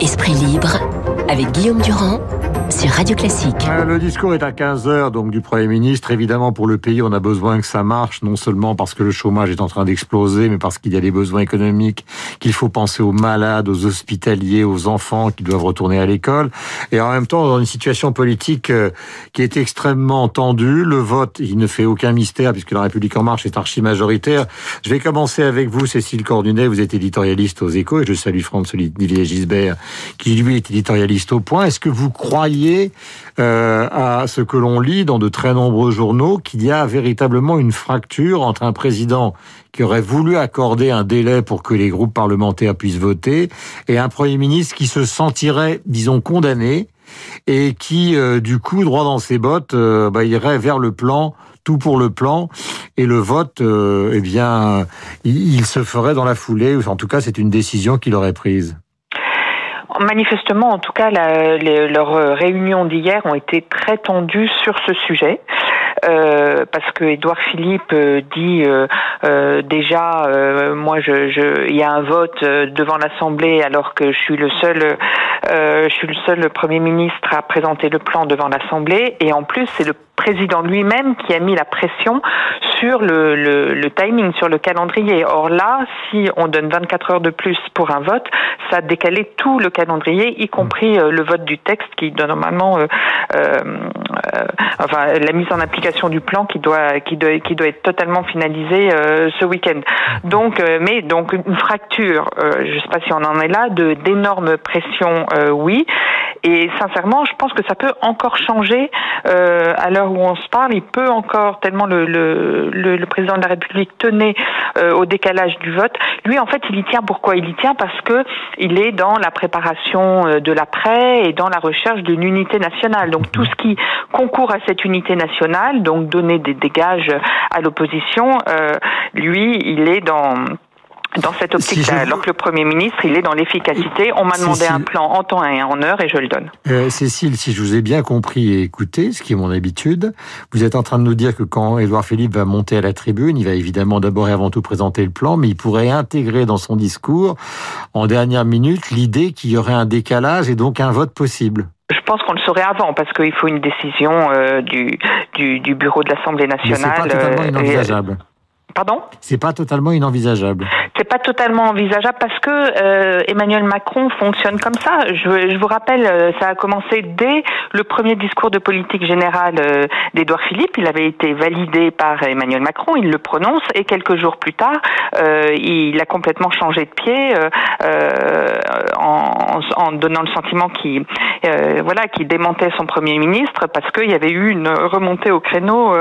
Esprit libre avec Guillaume Durand sur Radio Classique. Euh, le discours est à 15h donc du Premier ministre. Évidemment, pour le pays, on a besoin que ça marche, non seulement parce que le chômage est en train d'exploser, mais parce qu'il y a des besoins économiques, qu'il faut penser aux malades, aux hospitaliers, aux enfants qui doivent retourner à l'école. Et en même temps, dans une situation politique euh, qui est extrêmement tendue, le vote, il ne fait aucun mystère puisque la République en marche est archi majoritaire. Je vais commencer avec vous, Cécile Cordunet. Vous êtes éditorialiste aux Échos et je salue Franck-Olivier Gisbert qui lui est éditorialiste au Point. Est-ce que vous croyez euh, à ce que l'on lit dans de très nombreux journaux qu'il y a véritablement une fracture entre un président qui aurait voulu accorder un délai pour que les groupes parlementaires puissent voter et un Premier ministre qui se sentirait, disons, condamné et qui, euh, du coup, droit dans ses bottes, euh, bah, irait vers le plan, tout pour le plan, et le vote, eh bien, il, se ferait dans la foulée, en tout cas, c'est une décision qu'il aurait prise. Manifestement, en tout cas, la, leurs réunions d'hier ont été très tendues sur ce sujet. Euh, parce que Édouard Philippe euh, dit euh, déjà, moi, je, je, il y a un vote devant l'Assemblée alors que je suis le seul, je suis le seul Premier ministre à présenter le plan devant l'Assemblée, et en plus, c'est le président lui-même qui a mis la pression sur le, le, le, timing, sur le calendrier. Or là, si on donne 24 heures de plus pour un vote, ça a décalé tout le calendrier, y compris euh, le vote du texte qui doit normalement, euh, euh, enfin, la mise en application du plan qui doit, qui doit, qui doit être totalement finalisé ce week-end. Donc, mais donc une fracture, je ne sais pas si on en est là, de d'énormes pressions, oui. Et sincèrement, je pense que ça peut encore changer à l'heure où on se parle. Il peut encore tellement le, le, le, président de la République tenait au décalage du vote. Lui, en fait, il y tient. Pourquoi il y tient? Parce que il est dans la préparation euh, de l'après et dans la recherche d'une unité nationale. Donc tout ce qui concourt à cette unité nationale, donc donner des dégages à l'opposition, euh, lui, il est dans dans cette optique-là. Alors que le Premier ministre, il est dans l'efficacité. On m'a demandé un plan en temps et en heure et je le donne. Euh, Cécile, si je vous ai bien compris et écouté, ce qui est mon habitude, vous êtes en train de nous dire que quand Édouard Philippe va monter à la tribune, il va évidemment d'abord et avant tout présenter le plan, mais il pourrait intégrer dans son discours, en dernière minute, l'idée qu'il y aurait un décalage et donc un vote possible. Je pense qu'on le saurait avant parce qu'il faut une décision euh, du, du, du, bureau de l'Assemblée nationale. Mais c'est pas totalement euh, inenvisageable. Pardon C'est pas totalement inenvisageable. C'est pas totalement envisageable parce que euh, Emmanuel Macron fonctionne comme ça. Je, je vous rappelle, euh, ça a commencé dès le premier discours de politique générale euh, d'Édouard Philippe. Il avait été validé par Emmanuel Macron, il le prononce et quelques jours plus tard, euh, il a complètement changé de pied en, en, donnant le sentiment qu'il voilà, qui démentait son premier ministre parce qu'il y avait eu une remontée au créneau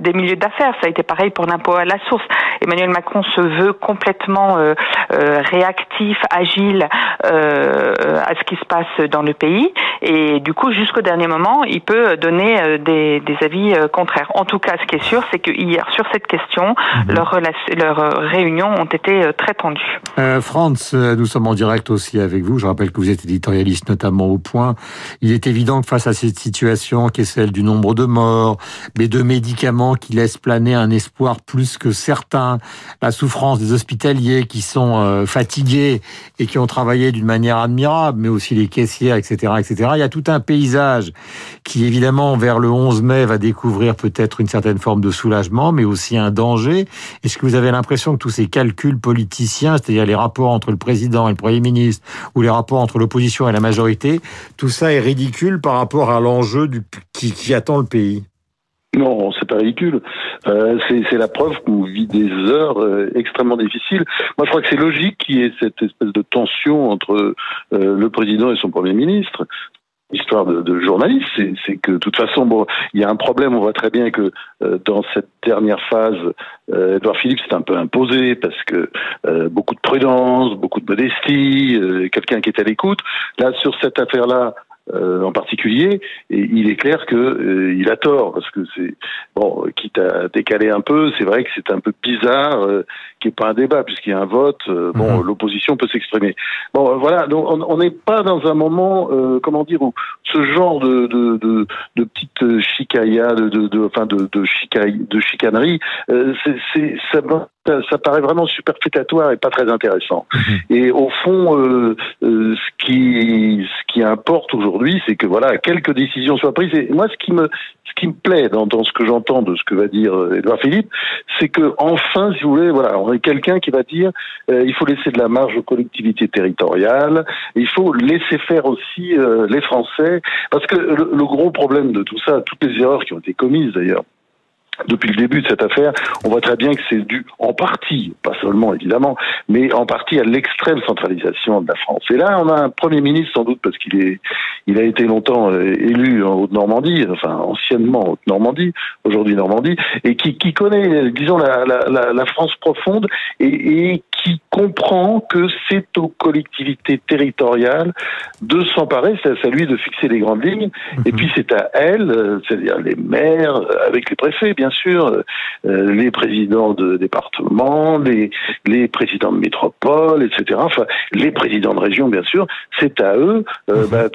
des milieux d'affaires. Ça a été pareil pour l'impôt à la source. Emmanuel Macron se veut complètement euh, euh, réactif, agile euh, à ce qui se passe dans le pays, et du coup, jusqu'au dernier moment, il peut donner des, des avis contraires. En tout cas, ce qui est sûr, c'est que hier, sur cette question, mhm. leurs, leurs réunions ont été très tendues. Euh, Franz, nous sommes en direct aussi avec vous. Je rappelle que vous êtes éditorialiste notamment au Point. Il est évident que face à cette situation, qui est celle du nombre de morts, mais de médicaments qui laissent planer un espoir plus que certains, la souffrance des hospitaliers qui sont euh, fatigués et qui ont travaillé d'une manière admirable, mais aussi les caissières, etc., etc. Il y a tout un paysage qui, évidemment, vers le 11 mai, va découvrir peut-être une certaine forme de soulagement, mais aussi un danger. Est-ce que vous avez l'impression que tous ces calculs politiciens, c'est-à-dire les rapports entre le président et le premier ministre, ou les rapports entre l'opposition et la majorité, tout ça est ridicule par rapport à l'enjeu qui, qui attend le pays? Non, c'est pas ridicule. Euh, c'est la preuve qu'on vit des heures euh, extrêmement difficiles. Moi, je crois que c'est logique qu'il y ait cette espèce de tension entre euh, le président et son premier ministre. Histoire de, de journaliste, c'est que de toute façon, bon, il y a un problème. On voit très bien que euh, dans cette dernière phase, Edouard Philippe s'est un peu imposé parce que beaucoup de prudence, beaucoup de modestie, quelqu'un qui est à l'écoute. Là, sur cette affaire-là, euh, en particulier, et il est clair que euh, il a tort parce que c'est bon, quitte à décaler un peu, c'est vrai que c'est un peu bizarre euh, qu'il n'y ait pas un débat puisqu'il y a un vote. bon, mhm. l'opposition peut s'exprimer. Bon, voilà, donc on n'est pas dans un moment, comment dire, où ce genre de de, de, de petites chicaillas, de, de, de, enfin de de, de chicanerie, c'est ça ça, paraît vraiment superfétatoire et pas très intéressant. Mhm. Et au fond, euh, euh, ce qui ce qui importe aujourd'hui, c'est que voilà, quelques décisions soient prises. Et moi, ce qui me ce qui me plaît dans, ce que j'entends de ce que va dire Edouard euh, Philippe, c'est que enfin, si vous voulez, voilà, on est quelqu'un qui va dire il faut laisser de la marge aux collectivités territoriales, il faut laisser faire aussi les Français, parce que le gros problème de tout ça, toutes les erreurs qui ont été commises d'ailleurs depuis le début de cette affaire, on voit très bien que c'est dû en partie, pas seulement évidemment, mais en partie à l'extrême centralisation de la France. Et là, on a un Premier ministre sans doute parce qu'il est, il a été longtemps euh, élu en Haute-Normandie, enfin anciennement Haute-Normandie, aujourd'hui Normandie, et qui, qui connaît, disons, la, la, la France profonde et, et qui comprend que c'est aux collectivités territoriales de s'emparer, c'est à lui de fixer les grandes lignes, et mhm. puis c'est à elles, euh, c'est-à-dire les maires, euh, avec les préfets bien sûr, euh, les présidents de département, les, les présidents de métropole, etc., enfin les présidents de région bien sûr, c'est à eux mhm. bah,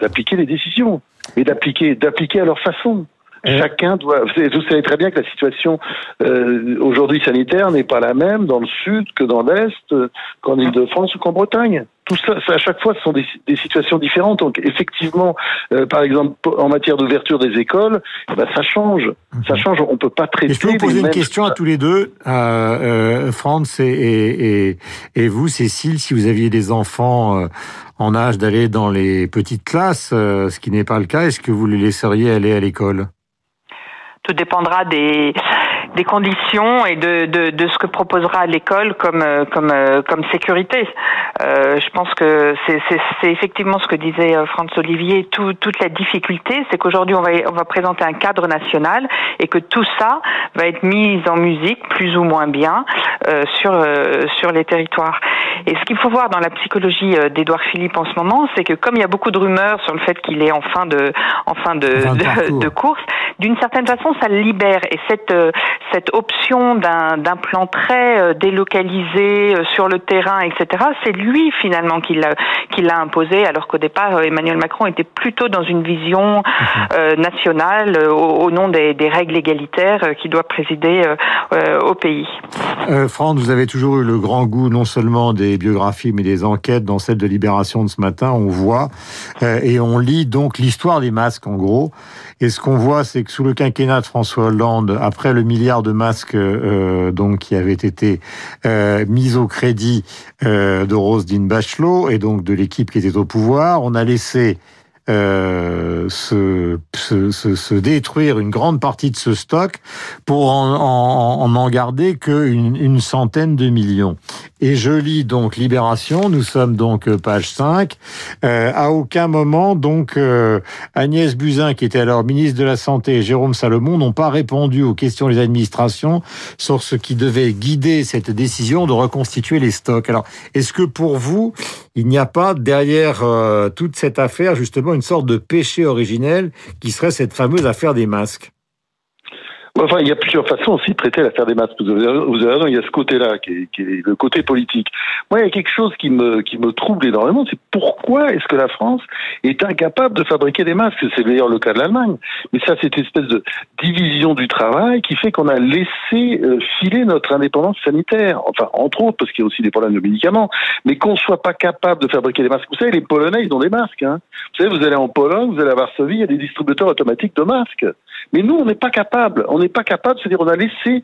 d'appliquer les décisions, et d'appliquer d'appliquer à leur façon. Chacun doit. Vous savez très bien que la situation euh, aujourd'hui sanitaire n'est pas la même dans le sud que dans l'est, euh, qu'en Île-de-France ou qu'en Bretagne. Tout ça, à chaque fois, ce sont des, des situations différentes. Donc, effectivement, euh, par exemple, en matière d'ouverture des écoles, eh ben, ça change. Ça change. On peut pas traiter. je peux vous poser une question à tous les deux, euh, Franz et, et, et, vous, Cécile, si vous aviez des enfants en âge d'aller dans les petites classes, ce qui n'est pas le cas, est-ce que vous les laisseriez aller à l'école? Tout dépendra des des conditions et de, de, de ce que proposera l'école comme euh, comme euh, comme sécurité. Euh, je pense que c'est effectivement ce que disait euh, François Olivier. Tout, toute la difficulté, c'est qu'aujourd'hui on va on va présenter un cadre national et que tout ça va être mis en musique plus ou moins bien euh, sur sur les territoires. Et ce qu'il faut voir dans la psychologie d'Édouard Philippe en ce moment, c'est que comme il y a beaucoup de rumeurs sur le fait qu'il est en fin de en fin de, de, de course, d'une certaine façon, ça le libère. Et cette, euh, cette option d'un plan très euh, délocalisé euh, sur le terrain, etc., c'est lui finalement qui l'a imposé, alors qu'au départ, Emmanuel Macron était plutôt dans une vision mhm. nationale au, nom des, des, règles égalitaires qui doivent présider au pays. Euh, Franck, vous avez toujours eu le grand goût non seulement des biographies, mais des enquêtes. Dans celle de Libération de ce matin, on voit et on lit donc l'histoire des masques, en gros. Et ce qu'on voit, c'est que sous le quinquennat de François Hollande, après le milliard de masques euh, donc qui avait été euh, mis au crédit euh, de Roselyne Bachelot et donc de l'équipe qui était au pouvoir, on a laissé euh, se, se, se, détruire une grande partie de ce stock pour en en, en garder qu'une une centaine de millions. Et je lis donc Libération, nous sommes donc euh, page 5. Euh, à aucun moment, donc, euh, Agnès Buzyn, qui était alors ministre de la Santé, et Jérôme Salomon n'ont pas répondu aux questions des administrations sur ce qui devait guider cette décision de reconstituer les stocks. Alors, est-ce que pour vous, il n'y a pas derrière euh, toute cette affaire justement une sorte de péché originel qui serait cette fameuse affaire des masques Enfin, il y a plusieurs façons aussi de traiter l'affaire des masques. Vous avez, raison, il y a ce côté-là, qui est, le côté politique. Moi, il y a quelque chose qui me, qui me trouble énormément, c'est pourquoi est-ce que la France est incapable de fabriquer des masques? C'est d'ailleurs le cas de l'Allemagne. Mais ça, c'est une espèce de division du travail qui fait qu'on a laissé euh, filer notre indépendance sanitaire. Enfin, entre autres, parce qu'il y a aussi des problèmes de médicaments. Mais qu'on soit pas capable de fabriquer des masques. Vous savez, les Polonais, ils ont des masques. Hein. Vous savez, vous allez en Pologne, vous allez à Varsovie, il y a des distributeurs automatiques de masques. Mais nous, on n'est pas capable. N'est pas capable, c'est-à-dire on a laissé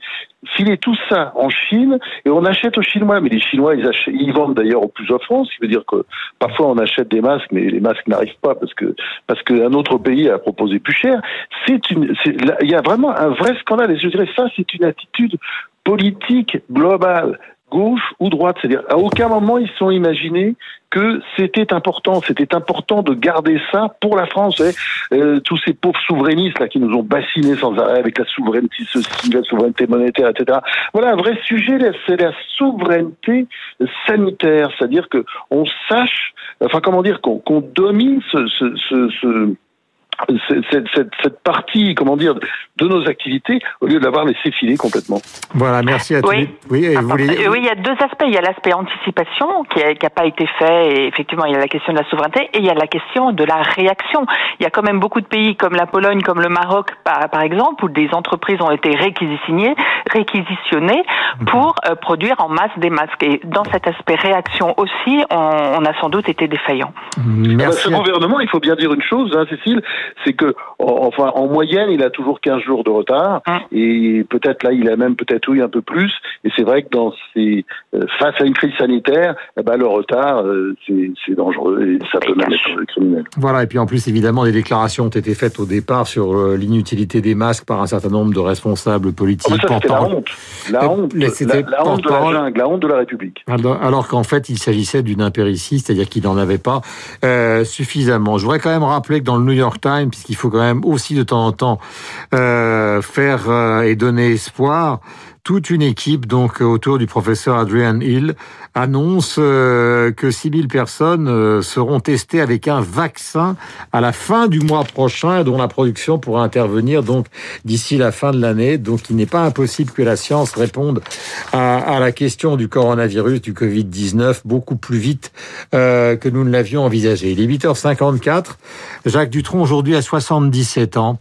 filer tout ça en Chine et on achète aux Chinois. Mais les Chinois, ils, vendent d'ailleurs au plus offrant, ce qui veut dire que parfois on achète des masques, mais les masques n'arrivent pas parce que parce qu'un autre pays a proposé plus cher. Il y a vraiment un vrai scandale. Et je dirais ça, c'est une attitude politique globale gauche ou droite. C'est-à-dire, à aucun moment ils se sont imaginés que c'était important, c'était important de garder ça pour la France. Euh, tous ces pauvres souverainistes là qui nous ont bassinés sans arrêt avec la souveraineté ceci, la souveraineté monétaire, etc. Voilà un vrai sujet, c'est la souveraineté sanitaire, c'est-à-dire que on sache, enfin comment dire, qu'on domine ce, ce, ce, ce cette, cette, cette, partie, comment dire, de nos activités au lieu de l'avoir laissé filer complètement. Voilà, merci à tous. Oui, oui, il y a deux aspects. Il y a l'aspect anticipation qui n'a pas été fait, et effectivement, il y a la question de la souveraineté, et il y a la question de la réaction. Il y a quand même beaucoup de pays comme la Pologne, comme le Maroc, par, par exemple, où des entreprises ont été réquisitionnées, réquisitionnées mhm. pour euh, produire en masse des masques. Et dans cet aspect réaction aussi, on, on a sans doute été défaillant. Merci. ce gouvernement, il faut bien dire une chose, hein, Cécile, c'est que, enfin, en moyenne, il a toujours 15 jours de retard, hein. et peut-être là, il a même peut-être eu un peu plus. Et c'est vrai que dans ces, euh, face à une crise sanitaire, eh ben, le retard, euh, c'est dangereux et ça peut même être criminel. Voilà, et puis en plus, évidemment, des déclarations ont été faites au départ sur euh, l'inutilité des masques par un certain nombre de responsables politiques. Oh, ça, la honte, la honte, la, honte de la jungle, la honte de la République. Alors, qu'en fait, il s'agissait d'une impéritie, c'est-à-dire qu'il n'en avait pas suffisamment. Je voudrais quand même rappeler que dans le New York Times, puisqu'il faut quand même aussi de temps en temps euh, faire euh, et donner espoir toute une équipe donc autour du professeur Adrian Hill annonce euh, que 6000 personnes euh, seront testées avec un vaccin à la fin du mois prochain dont la production pourra intervenir donc d'ici la fin de l'année. Donc il n'est pas impossible que la science réponde à, la question du coronavirus, du Covid-19 beaucoup plus vite euh, que nous ne l'avions envisagé. Il est 8h54. Jacques Dutronc aujourd'hui a 77 ans.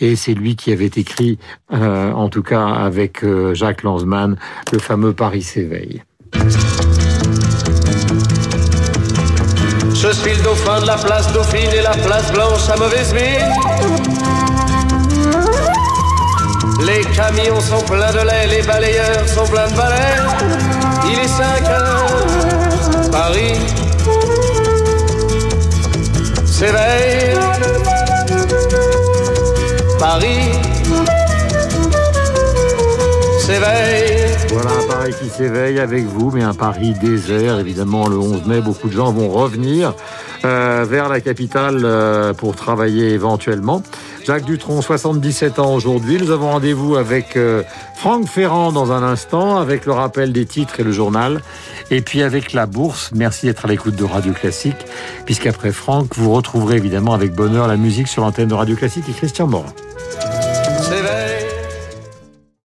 Et c'est lui qui avait écrit, euh, en tout cas avec euh, Jacques Lanzmann, le fameux Paris s'éveille. Je suis le dauphin de la place Dauphine et la place Blanche à mauvaise mine. Les camions sont pleins de lait, les balayeurs sont pleins de balais. Il est 5 heures, Paris s'éveille. Paris s'éveille. Voilà un Paris qui s'éveille avec vous, mais un Paris désert. Évidemment, le 11 mai, beaucoup de gens vont revenir euh, vers la capitale euh, pour travailler éventuellement. Jacques Dutronc, 77 ans aujourd'hui. Nous avons rendez-vous avec euh, Franck Ferrand dans un instant, avec le rappel des titres et le journal. Et puis avec la bourse, merci d'être à l'écoute de Radio Classique, puisqu'après Franck, vous retrouverez évidemment avec bonheur la musique sur l'antenne de Radio Classique et Christian Morin.